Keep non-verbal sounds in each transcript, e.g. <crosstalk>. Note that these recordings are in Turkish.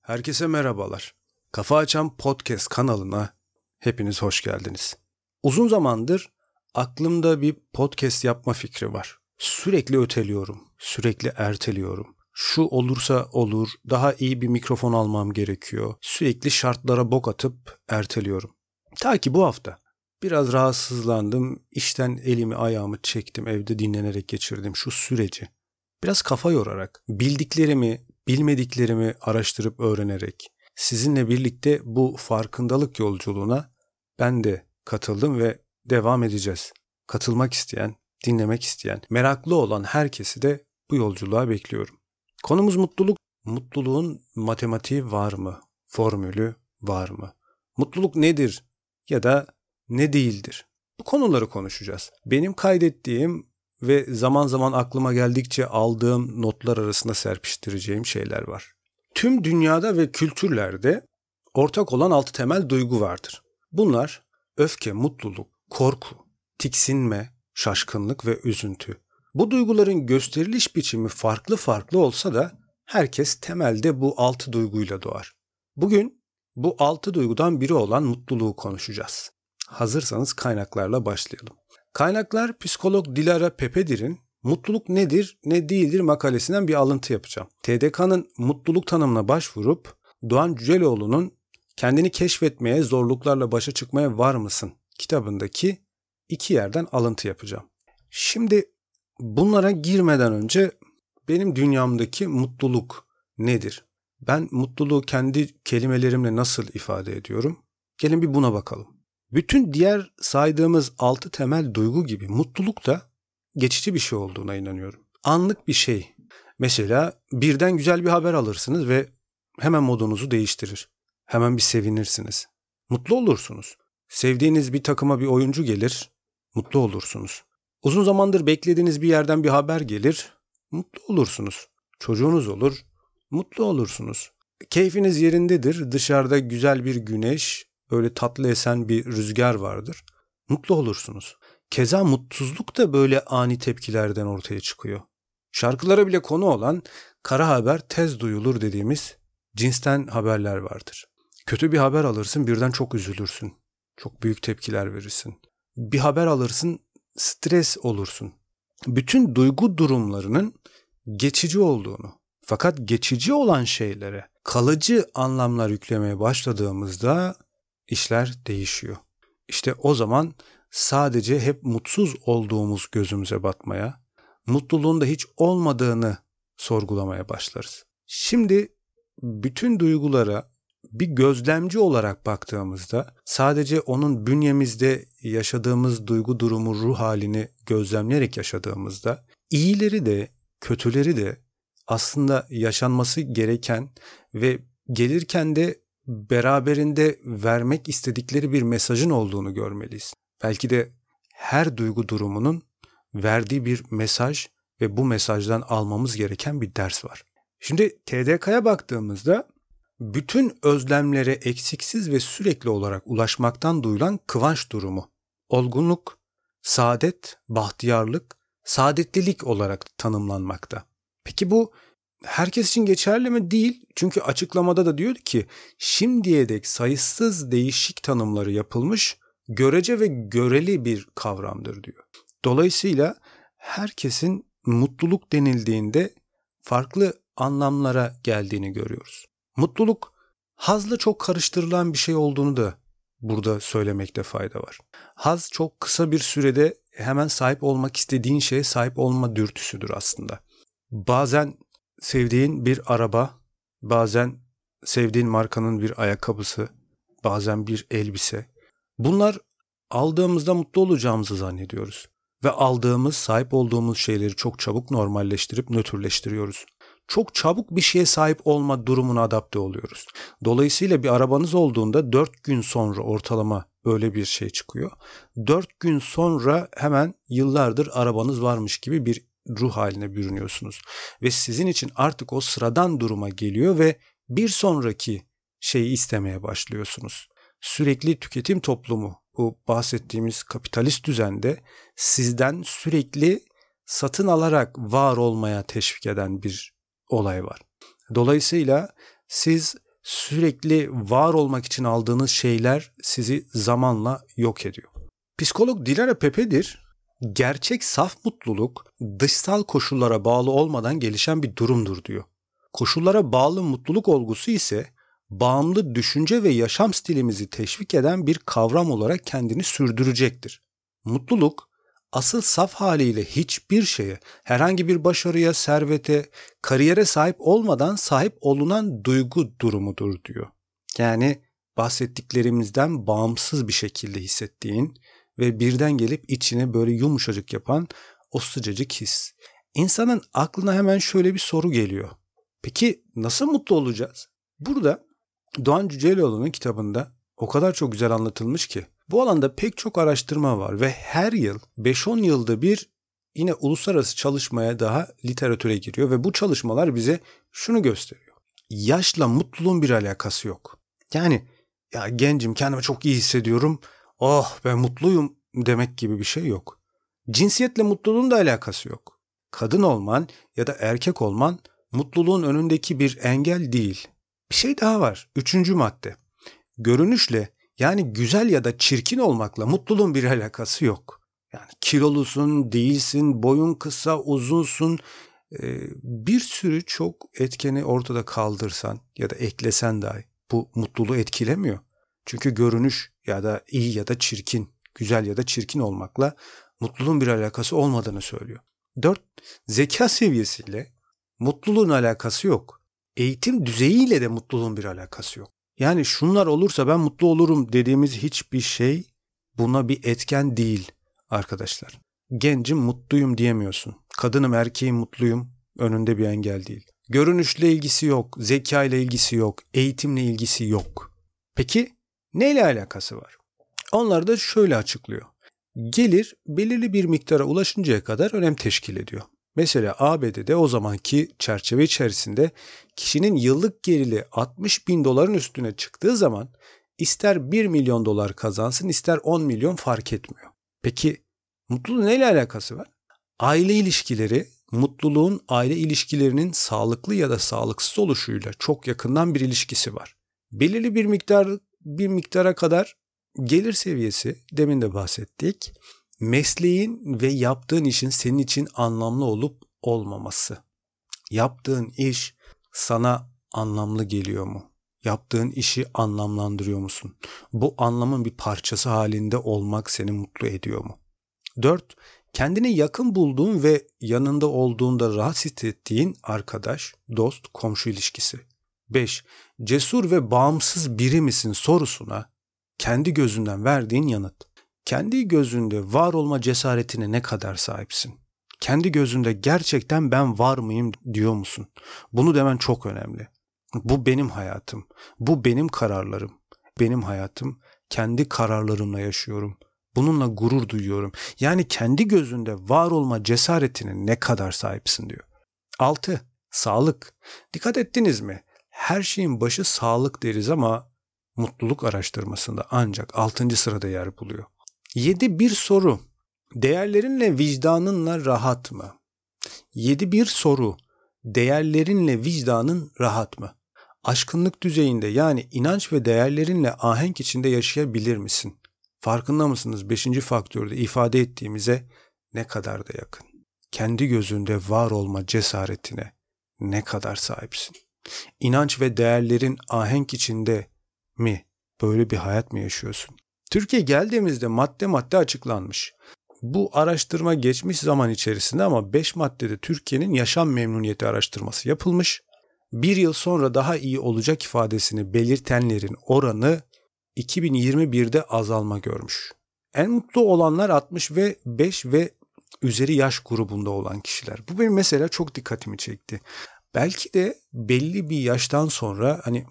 Herkese merhabalar. Kafa Açan Podcast kanalına hepiniz hoş geldiniz. Uzun zamandır aklımda bir podcast yapma fikri var. Sürekli öteliyorum, sürekli erteliyorum. Şu olursa olur, daha iyi bir mikrofon almam gerekiyor. Sürekli şartlara bok atıp erteliyorum. Ta ki bu hafta biraz rahatsızlandım, işten elimi ayağımı çektim, evde dinlenerek geçirdim şu süreci. Biraz kafa yorarak, bildiklerimi, bilmediklerimi araştırıp öğrenerek sizinle birlikte bu farkındalık yolculuğuna ben de katıldım ve devam edeceğiz. Katılmak isteyen, dinlemek isteyen, meraklı olan herkesi de bu yolculuğa bekliyorum. Konumuz mutluluk. Mutluluğun matematiği var mı? Formülü var mı? Mutluluk nedir ya da ne değildir? Bu konuları konuşacağız. Benim kaydettiğim ve zaman zaman aklıma geldikçe aldığım notlar arasında serpiştireceğim şeyler var. Tüm dünyada ve kültürlerde ortak olan altı temel duygu vardır. Bunlar öfke, mutluluk, korku, tiksinme, şaşkınlık ve üzüntü. Bu duyguların gösteriliş biçimi farklı farklı olsa da herkes temelde bu altı duyguyla doğar. Bugün bu altı duygudan biri olan mutluluğu konuşacağız. Hazırsanız kaynaklarla başlayalım. Kaynaklar psikolog Dilara Pepedir'in Mutluluk nedir, ne değildir makalesinden bir alıntı yapacağım. TDK'nın mutluluk tanımına başvurup Doğan Cüceloğlu'nun Kendini keşfetmeye, zorluklarla başa çıkmaya var mısın kitabındaki iki yerden alıntı yapacağım. Şimdi bunlara girmeden önce benim dünyamdaki mutluluk nedir? Ben mutluluğu kendi kelimelerimle nasıl ifade ediyorum? Gelin bir buna bakalım. Bütün diğer saydığımız altı temel duygu gibi mutluluk da geçici bir şey olduğuna inanıyorum. Anlık bir şey. Mesela birden güzel bir haber alırsınız ve hemen modunuzu değiştirir. Hemen bir sevinirsiniz. Mutlu olursunuz. Sevdiğiniz bir takıma bir oyuncu gelir, mutlu olursunuz. Uzun zamandır beklediğiniz bir yerden bir haber gelir, mutlu olursunuz. Çocuğunuz olur, mutlu olursunuz. Keyfiniz yerindedir, dışarıda güzel bir güneş, böyle tatlı esen bir rüzgar vardır. Mutlu olursunuz. Keza mutsuzluk da böyle ani tepkilerden ortaya çıkıyor. Şarkılara bile konu olan kara haber tez duyulur dediğimiz cinsten haberler vardır. Kötü bir haber alırsın birden çok üzülürsün. Çok büyük tepkiler verirsin. Bir haber alırsın stres olursun. Bütün duygu durumlarının geçici olduğunu fakat geçici olan şeylere kalıcı anlamlar yüklemeye başladığımızda işler değişiyor. İşte o zaman sadece hep mutsuz olduğumuz gözümüze batmaya, mutluluğun da hiç olmadığını sorgulamaya başlarız. Şimdi bütün duygulara bir gözlemci olarak baktığımızda sadece onun bünyemizde yaşadığımız duygu durumu, ruh halini gözlemleyerek yaşadığımızda iyileri de kötüleri de aslında yaşanması gereken ve gelirken de beraberinde vermek istedikleri bir mesajın olduğunu görmeliyiz. Belki de her duygu durumunun verdiği bir mesaj ve bu mesajdan almamız gereken bir ders var. Şimdi TDK'ya baktığımızda bütün özlemlere eksiksiz ve sürekli olarak ulaşmaktan duyulan kıvanç durumu, olgunluk, saadet, bahtiyarlık, saadetlilik olarak tanımlanmakta. Peki bu herkes için geçerli mi? Değil. Çünkü açıklamada da diyor ki şimdiye dek sayısız değişik tanımları yapılmış görece ve göreli bir kavramdır diyor. Dolayısıyla herkesin mutluluk denildiğinde farklı anlamlara geldiğini görüyoruz. Mutluluk hazla çok karıştırılan bir şey olduğunu da burada söylemekte fayda var. Haz çok kısa bir sürede hemen sahip olmak istediğin şeye sahip olma dürtüsüdür aslında. Bazen sevdiğin bir araba, bazen sevdiğin markanın bir ayakkabısı, bazen bir elbise. Bunlar aldığımızda mutlu olacağımızı zannediyoruz ve aldığımız, sahip olduğumuz şeyleri çok çabuk normalleştirip nötrleştiriyoruz çok çabuk bir şeye sahip olma durumuna adapte oluyoruz. Dolayısıyla bir arabanız olduğunda 4 gün sonra ortalama böyle bir şey çıkıyor. 4 gün sonra hemen yıllardır arabanız varmış gibi bir ruh haline bürünüyorsunuz. Ve sizin için artık o sıradan duruma geliyor ve bir sonraki şeyi istemeye başlıyorsunuz. Sürekli tüketim toplumu bu bahsettiğimiz kapitalist düzende sizden sürekli satın alarak var olmaya teşvik eden bir olay var. Dolayısıyla siz sürekli var olmak için aldığınız şeyler sizi zamanla yok ediyor. Psikolog Dilara Pepe'dir. Gerçek saf mutluluk dışsal koşullara bağlı olmadan gelişen bir durumdur diyor. Koşullara bağlı mutluluk olgusu ise bağımlı düşünce ve yaşam stilimizi teşvik eden bir kavram olarak kendini sürdürecektir. Mutluluk asıl saf haliyle hiçbir şeye, herhangi bir başarıya, servete, kariyere sahip olmadan sahip olunan duygu durumudur diyor. Yani bahsettiklerimizden bağımsız bir şekilde hissettiğin ve birden gelip içine böyle yumuşacık yapan o sıcacık his. İnsanın aklına hemen şöyle bir soru geliyor. Peki nasıl mutlu olacağız? Burada Doğan Cüceloğlu'nun kitabında o kadar çok güzel anlatılmış ki bu alanda pek çok araştırma var ve her yıl 5-10 yılda bir yine uluslararası çalışmaya daha literatüre giriyor ve bu çalışmalar bize şunu gösteriyor. Yaşla mutluluğun bir alakası yok. Yani ya gencim kendimi çok iyi hissediyorum. Oh ben mutluyum demek gibi bir şey yok. Cinsiyetle mutluluğun da alakası yok. Kadın olman ya da erkek olman mutluluğun önündeki bir engel değil. Bir şey daha var. Üçüncü madde. Görünüşle yani güzel ya da çirkin olmakla mutluluğun bir alakası yok. Yani kilolusun, değilsin, boyun kısa, uzunsun. Ee, bir sürü çok etkeni ortada kaldırsan ya da eklesen dahi bu mutluluğu etkilemiyor. Çünkü görünüş ya da iyi ya da çirkin, güzel ya da çirkin olmakla mutluluğun bir alakası olmadığını söylüyor. Dört, zeka seviyesiyle mutluluğun alakası yok. Eğitim düzeyiyle de mutluluğun bir alakası yok. Yani şunlar olursa ben mutlu olurum dediğimiz hiçbir şey buna bir etken değil arkadaşlar. Gencim mutluyum diyemiyorsun. Kadınım erkeğim mutluyum önünde bir engel değil. Görünüşle ilgisi yok, zeka ile ilgisi yok, eğitimle ilgisi yok. Peki neyle alakası var? Onlar da şöyle açıklıyor. Gelir belirli bir miktara ulaşıncaya kadar önem teşkil ediyor. Mesela ABD'de o zamanki çerçeve içerisinde kişinin yıllık geliri 60 bin doların üstüne çıktığı zaman ister 1 milyon dolar kazansın ister 10 milyon fark etmiyor. Peki mutluluğun neyle alakası var? Aile ilişkileri mutluluğun aile ilişkilerinin sağlıklı ya da sağlıksız oluşuyla çok yakından bir ilişkisi var. Belirli bir miktar bir miktara kadar gelir seviyesi demin de bahsettik mesleğin ve yaptığın işin senin için anlamlı olup olmaması. Yaptığın iş sana anlamlı geliyor mu? Yaptığın işi anlamlandırıyor musun? Bu anlamın bir parçası halinde olmak seni mutlu ediyor mu? 4. Kendine yakın bulduğun ve yanında olduğunda rahat hissettiğin arkadaş, dost, komşu ilişkisi. 5. Cesur ve bağımsız biri misin sorusuna kendi gözünden verdiğin yanıt. Kendi gözünde var olma cesaretine ne kadar sahipsin? Kendi gözünde gerçekten ben var mıyım diyor musun? Bunu demen çok önemli. Bu benim hayatım. Bu benim kararlarım. Benim hayatım. Kendi kararlarımla yaşıyorum. Bununla gurur duyuyorum. Yani kendi gözünde var olma cesaretine ne kadar sahipsin diyor. 6. Sağlık. Dikkat ettiniz mi? Her şeyin başı sağlık deriz ama mutluluk araştırmasında ancak 6. sırada yer buluyor. 7 bir soru. Değerlerinle vicdanınla rahat mı? 7 bir soru. Değerlerinle vicdanın rahat mı? Aşkınlık düzeyinde yani inanç ve değerlerinle ahenk içinde yaşayabilir misin? Farkında mısınız? Beşinci faktörde ifade ettiğimize ne kadar da yakın. Kendi gözünde var olma cesaretine ne kadar sahipsin? İnanç ve değerlerin ahenk içinde mi? Böyle bir hayat mı yaşıyorsun? Türkiye geldiğimizde madde madde açıklanmış. Bu araştırma geçmiş zaman içerisinde ama 5 maddede Türkiye'nin yaşam memnuniyeti araştırması yapılmış. Bir yıl sonra daha iyi olacak ifadesini belirtenlerin oranı 2021'de azalma görmüş. En mutlu olanlar 60 ve 5 ve üzeri yaş grubunda olan kişiler. Bu benim mesela çok dikkatimi çekti. Belki de belli bir yaştan sonra hani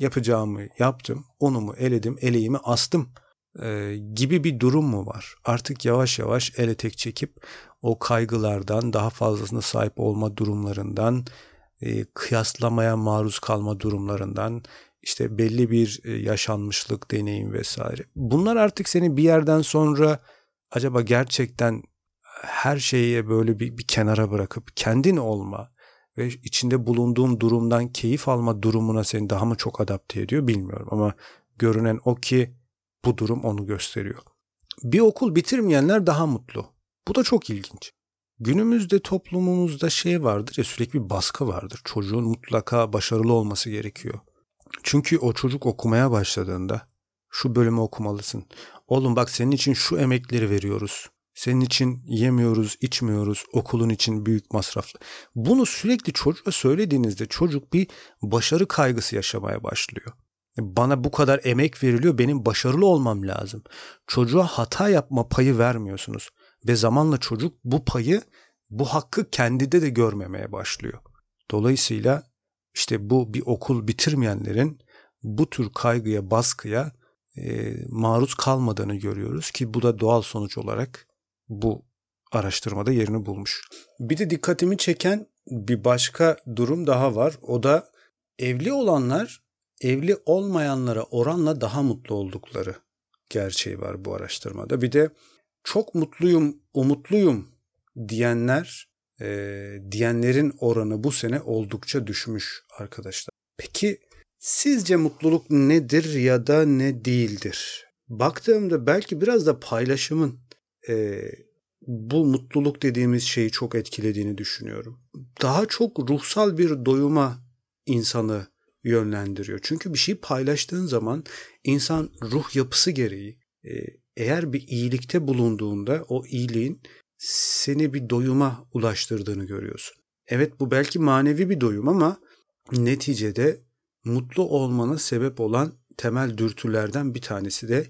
yapacağımı yaptım, onumu eledim, eleğimi astım e, gibi bir durum mu var? Artık yavaş yavaş ele tek çekip o kaygılardan daha fazlasına sahip olma durumlarından e, kıyaslamaya maruz kalma durumlarından işte belli bir e, yaşanmışlık deneyim vesaire. Bunlar artık seni bir yerden sonra acaba gerçekten her şeye böyle bir, bir kenara bırakıp kendin olma, ve içinde bulunduğum durumdan keyif alma durumuna seni daha mı çok adapte ediyor bilmiyorum ama görünen o ki bu durum onu gösteriyor. Bir okul bitirmeyenler daha mutlu. Bu da çok ilginç. Günümüzde toplumumuzda şey vardır ya sürekli bir baskı vardır. Çocuğun mutlaka başarılı olması gerekiyor. Çünkü o çocuk okumaya başladığında şu bölümü okumalısın. Oğlum bak senin için şu emekleri veriyoruz. Senin için yemiyoruz, içmiyoruz, okulun için büyük masraflı. Bunu sürekli çocuğa söylediğinizde çocuk bir başarı kaygısı yaşamaya başlıyor. Bana bu kadar emek veriliyor, benim başarılı olmam lazım. Çocuğa hata yapma payı vermiyorsunuz. Ve zamanla çocuk bu payı, bu hakkı kendide de görmemeye başlıyor. Dolayısıyla işte bu bir okul bitirmeyenlerin bu tür kaygıya, baskıya e, maruz kalmadığını görüyoruz ki bu da doğal sonuç olarak bu araştırmada yerini bulmuş. Bir de dikkatimi çeken bir başka durum daha var. O da evli olanlar evli olmayanlara oranla daha mutlu oldukları gerçeği var bu araştırmada. Bir de çok mutluyum, umutluyum diyenler, e, diyenlerin oranı bu sene oldukça düşmüş arkadaşlar. Peki sizce mutluluk nedir ya da ne değildir? Baktığımda belki biraz da paylaşımın e, bu mutluluk dediğimiz şeyi çok etkilediğini düşünüyorum. Daha çok ruhsal bir doyuma insanı yönlendiriyor. Çünkü bir şey paylaştığın zaman insan ruh yapısı gereği e, eğer bir iyilikte bulunduğunda o iyiliğin seni bir doyuma ulaştırdığını görüyorsun. Evet bu belki manevi bir doyum ama neticede mutlu olmana sebep olan temel dürtülerden bir tanesi de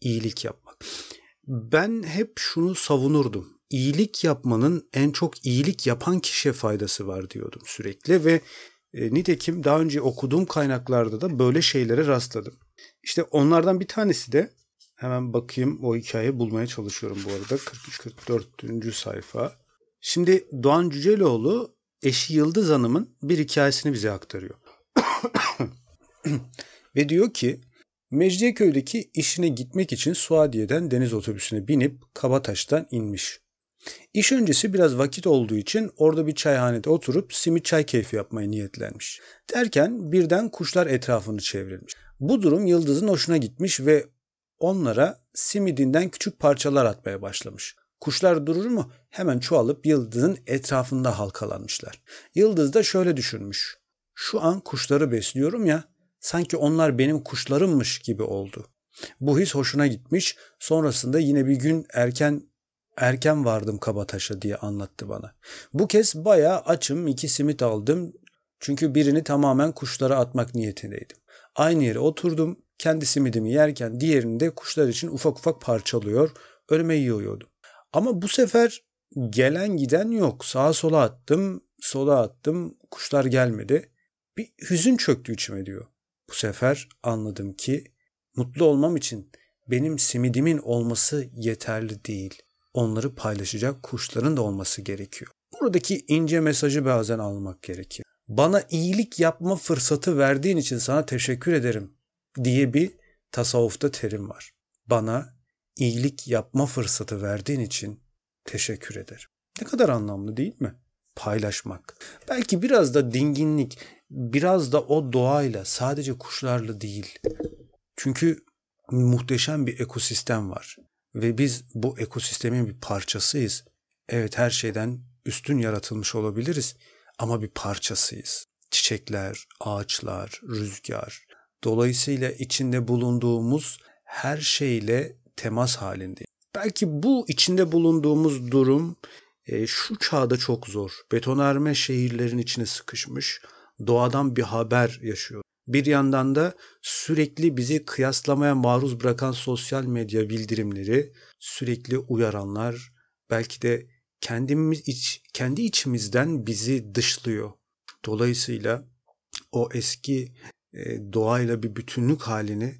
iyilik yapmak. Ben hep şunu savunurdum. İyilik yapmanın en çok iyilik yapan kişiye faydası var diyordum sürekli ve e, nitekim daha önce okuduğum kaynaklarda da böyle şeylere rastladım. İşte onlardan bir tanesi de hemen bakayım o hikayeyi bulmaya çalışıyorum bu arada. 43-44. sayfa. Şimdi Doğan Cüceloğlu eşi Yıldız Hanım'ın bir hikayesini bize aktarıyor. <coughs> Ve diyor ki Mecidiyeköy'deki işine gitmek için Suadiye'den deniz otobüsüne binip Kabataş'tan inmiş. İş öncesi biraz vakit olduğu için orada bir çayhanede oturup simit çay keyfi yapmayı niyetlenmiş. Derken birden kuşlar etrafını çevrilmiş. Bu durum Yıldız'ın hoşuna gitmiş ve onlara simidinden küçük parçalar atmaya başlamış. Kuşlar durur mu? Hemen çoğalıp Yıldız'ın etrafında halkalanmışlar. Yıldız da şöyle düşünmüş. Şu an kuşları besliyorum ya, sanki onlar benim kuşlarımmış gibi oldu. Bu his hoşuna gitmiş. Sonrasında yine bir gün erken erken vardım Kabataş'a diye anlattı bana. Bu kez bayağı açım iki simit aldım. Çünkü birini tamamen kuşlara atmak niyetindeydim. Aynı yere oturdum. Kendi simidimi yerken diğerini de kuşlar için ufak ufak parçalıyor. Önüme yiyordum. Ama bu sefer gelen giden yok. Sağa sola attım, sola attım. Kuşlar gelmedi. Bir hüzün çöktü içime diyor. Bu sefer anladım ki mutlu olmam için benim simidimin olması yeterli değil onları paylaşacak kuşların da olması gerekiyor. Buradaki ince mesajı bazen almak gerekiyor. Bana iyilik yapma fırsatı verdiğin için sana teşekkür ederim diye bir tasavvufta terim var. Bana iyilik yapma fırsatı verdiğin için teşekkür ederim. Ne kadar anlamlı değil mi? Paylaşmak. Belki biraz da dinginlik, biraz da o doğayla, sadece kuşlarla değil. Çünkü muhteşem bir ekosistem var ve biz bu ekosistemin bir parçasıyız. Evet her şeyden üstün yaratılmış olabiliriz ama bir parçasıyız. Çiçekler, ağaçlar, rüzgar. Dolayısıyla içinde bulunduğumuz her şeyle temas halindeyiz. Belki bu içinde bulunduğumuz durum e, şu çağda çok zor. Betonarme şehirlerin içine sıkışmış, doğadan bir haber yaşıyor. Bir yandan da sürekli bizi kıyaslamaya maruz bırakan sosyal medya bildirimleri, sürekli uyaranlar, belki de kendimiz iç, kendi içimizden bizi dışlıyor. Dolayısıyla o eski e, doğayla bir bütünlük halini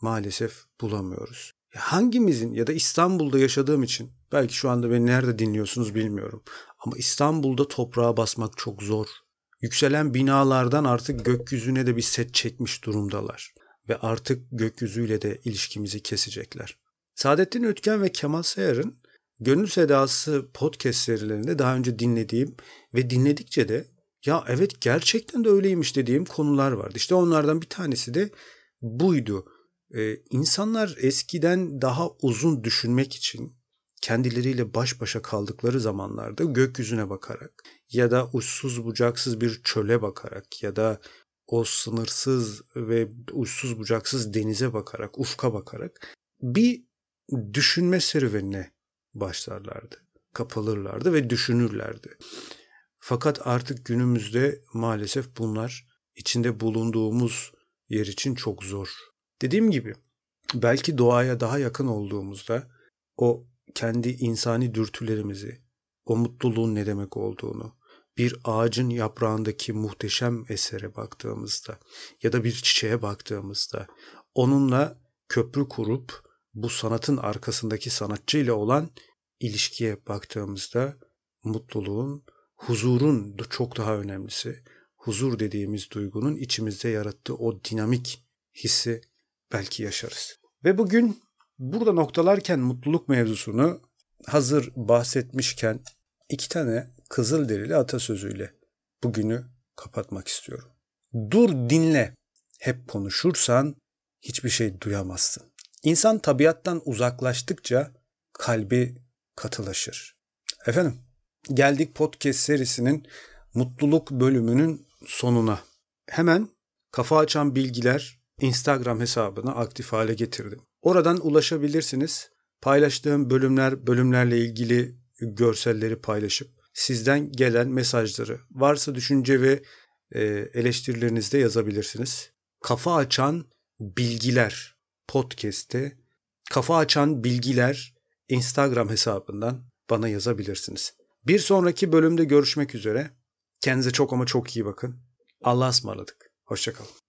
maalesef bulamıyoruz. Hangimizin ya da İstanbul'da yaşadığım için belki şu anda beni nerede dinliyorsunuz bilmiyorum. Ama İstanbul'da toprağa basmak çok zor. Yükselen binalardan artık gökyüzüne de bir set çekmiş durumdalar ve artık gökyüzüyle de ilişkimizi kesecekler. Saadettin Ötken ve Kemal Sayar'ın Gönül Sedası podcast serilerinde daha önce dinlediğim ve dinledikçe de ya evet gerçekten de öyleymiş dediğim konular vardı. İşte onlardan bir tanesi de buydu. Ee, insanlar eskiden daha uzun düşünmek için kendileriyle baş başa kaldıkları zamanlarda gökyüzüne bakarak ya da uçsuz bucaksız bir çöle bakarak ya da o sınırsız ve uçsuz bucaksız denize bakarak, ufka bakarak bir düşünme serüvenine başlarlardı. Kapalırlardı ve düşünürlerdi. Fakat artık günümüzde maalesef bunlar içinde bulunduğumuz yer için çok zor. Dediğim gibi belki doğaya daha yakın olduğumuzda o kendi insani dürtülerimizi, o mutluluğun ne demek olduğunu, bir ağacın yaprağındaki muhteşem esere baktığımızda ya da bir çiçeğe baktığımızda onunla köprü kurup bu sanatın arkasındaki sanatçı ile olan ilişkiye baktığımızda mutluluğun, huzurun çok daha önemlisi, huzur dediğimiz duygunun içimizde yarattığı o dinamik hissi belki yaşarız. Ve bugün burada noktalarken mutluluk mevzusunu hazır bahsetmişken iki tane Kızılderili atasözüyle bugünü kapatmak istiyorum. Dur dinle, hep konuşursan hiçbir şey duyamazsın. İnsan tabiattan uzaklaştıkça kalbi katılaşır. Efendim, geldik podcast serisinin mutluluk bölümünün sonuna. Hemen kafa açan bilgiler Instagram hesabını aktif hale getirdim. Oradan ulaşabilirsiniz. Paylaştığım bölümler, bölümlerle ilgili görselleri paylaşıp sizden gelen mesajları varsa düşünce ve e, eleştirilerinizi de yazabilirsiniz. Kafa açan bilgiler podcast'te kafa açan bilgiler Instagram hesabından bana yazabilirsiniz. Bir sonraki bölümde görüşmek üzere. Kendinize çok ama çok iyi bakın. Allah'a ısmarladık. Hoşçakalın.